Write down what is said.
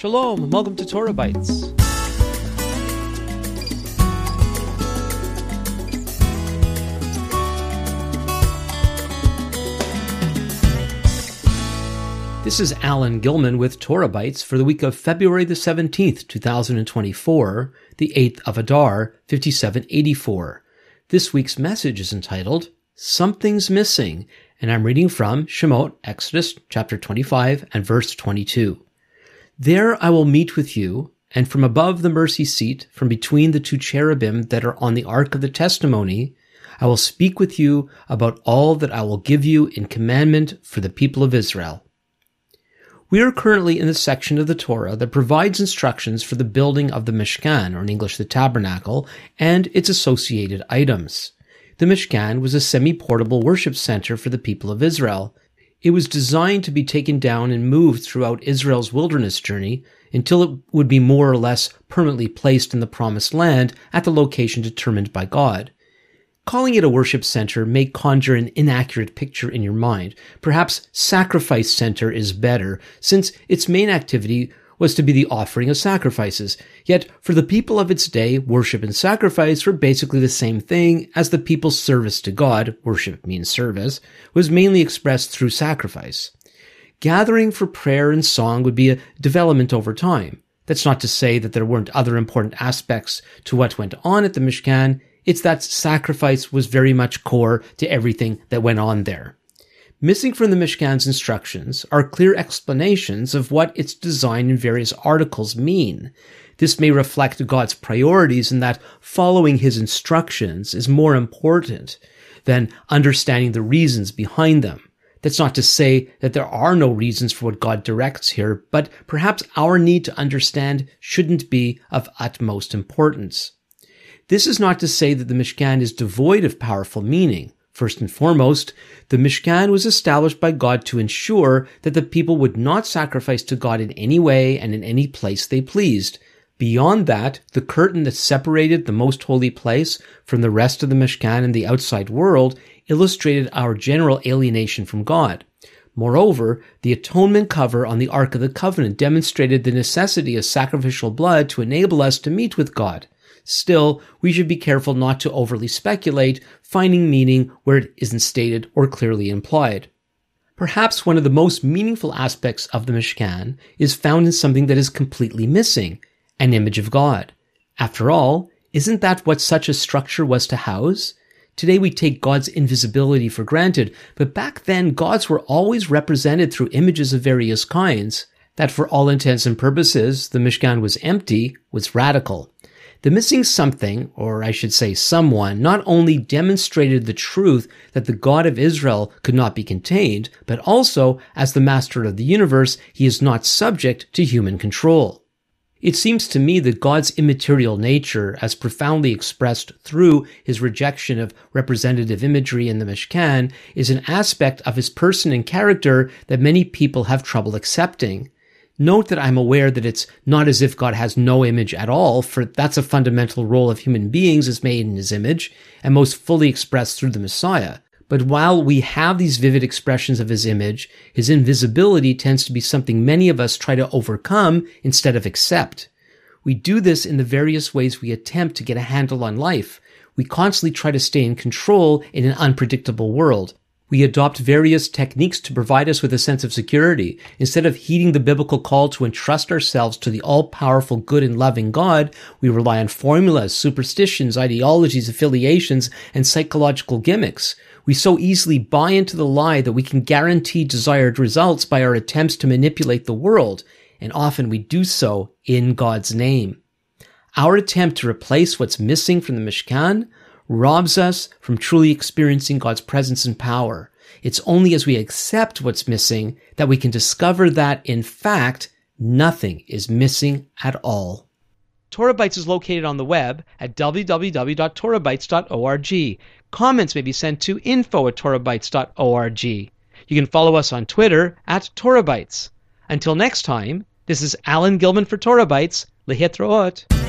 Shalom, and welcome to TorahBytes. This is Alan Gilman with TorahBytes for the week of February the 17th, 2024, the 8th of Adar, 5784. This week's message is entitled Something's Missing, and I'm reading from Shemot, Exodus chapter 25 and verse 22. There I will meet with you, and from above the mercy seat, from between the two cherubim that are on the ark of the testimony, I will speak with you about all that I will give you in commandment for the people of Israel. We are currently in the section of the Torah that provides instructions for the building of the Mishkan, or in English the tabernacle, and its associated items. The Mishkan was a semi-portable worship center for the people of Israel, it was designed to be taken down and moved throughout Israel's wilderness journey until it would be more or less permanently placed in the promised land at the location determined by God. Calling it a worship center may conjure an inaccurate picture in your mind. Perhaps sacrifice center is better, since its main activity was to be the offering of sacrifices. Yet, for the people of its day, worship and sacrifice were basically the same thing as the people's service to God, worship means service, was mainly expressed through sacrifice. Gathering for prayer and song would be a development over time. That's not to say that there weren't other important aspects to what went on at the Mishkan. It's that sacrifice was very much core to everything that went on there. Missing from the Mishkan's instructions are clear explanations of what its design and various articles mean. This may reflect God's priorities in that following his instructions is more important than understanding the reasons behind them. That's not to say that there are no reasons for what God directs here, but perhaps our need to understand shouldn't be of utmost importance. This is not to say that the Mishkan is devoid of powerful meaning. First and foremost, the Mishkan was established by God to ensure that the people would not sacrifice to God in any way and in any place they pleased. Beyond that, the curtain that separated the most holy place from the rest of the Mishkan and the outside world illustrated our general alienation from God. Moreover, the atonement cover on the Ark of the Covenant demonstrated the necessity of sacrificial blood to enable us to meet with God. Still, we should be careful not to overly speculate, finding meaning where it isn't stated or clearly implied. Perhaps one of the most meaningful aspects of the Mishkan is found in something that is completely missing, an image of God. After all, isn't that what such a structure was to house? Today we take God's invisibility for granted, but back then gods were always represented through images of various kinds. That for all intents and purposes, the Mishkan was empty was radical. The missing something, or I should say someone, not only demonstrated the truth that the God of Israel could not be contained, but also, as the master of the universe, he is not subject to human control. It seems to me that God's immaterial nature, as profoundly expressed through his rejection of representative imagery in the Mishkan, is an aspect of his person and character that many people have trouble accepting. Note that I'm aware that it's not as if God has no image at all, for that's a fundamental role of human beings as made in his image and most fully expressed through the Messiah. But while we have these vivid expressions of his image, his invisibility tends to be something many of us try to overcome instead of accept. We do this in the various ways we attempt to get a handle on life. We constantly try to stay in control in an unpredictable world. We adopt various techniques to provide us with a sense of security. Instead of heeding the biblical call to entrust ourselves to the all-powerful, good and loving God, we rely on formulas, superstitions, ideologies, affiliations, and psychological gimmicks. We so easily buy into the lie that we can guarantee desired results by our attempts to manipulate the world, and often we do so in God's name. Our attempt to replace what's missing from the Mishkan robs us from truly experiencing God's presence and power. It's only as we accept what's missing that we can discover that, in fact, nothing is missing at all. TorahBytes is located on the web at www.torahbytes.org. Comments may be sent to info at torahbytes.org. You can follow us on Twitter at TorahBytes. Until next time, this is Alan Gilman for TorahBytes. Lehitraot.